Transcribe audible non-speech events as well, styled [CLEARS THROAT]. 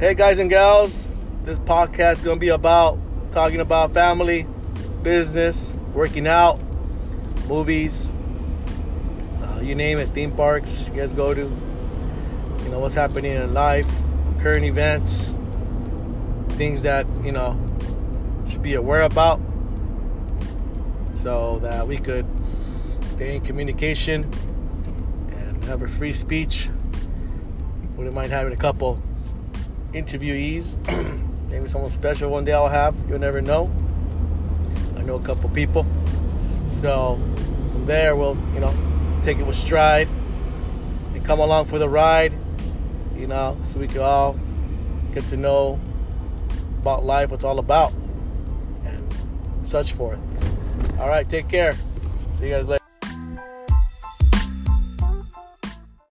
Hey, guys and gals, this podcast is going to be about talking about family, business, working out, movies, uh, you name it, theme parks you guys go to, you know, what's happening in life, current events, things that, you know, should be aware about so that we could stay in communication and have a free speech. Wouldn't mind having a couple interviewees. [CLEARS THROAT] Maybe someone special one day I'll have. You'll never know. I know a couple people. So from there, we'll, you know, take it with stride and come along for the ride, you know, so we can all get to know about life, what's all about, and such forth. All right, take care. See you guys later.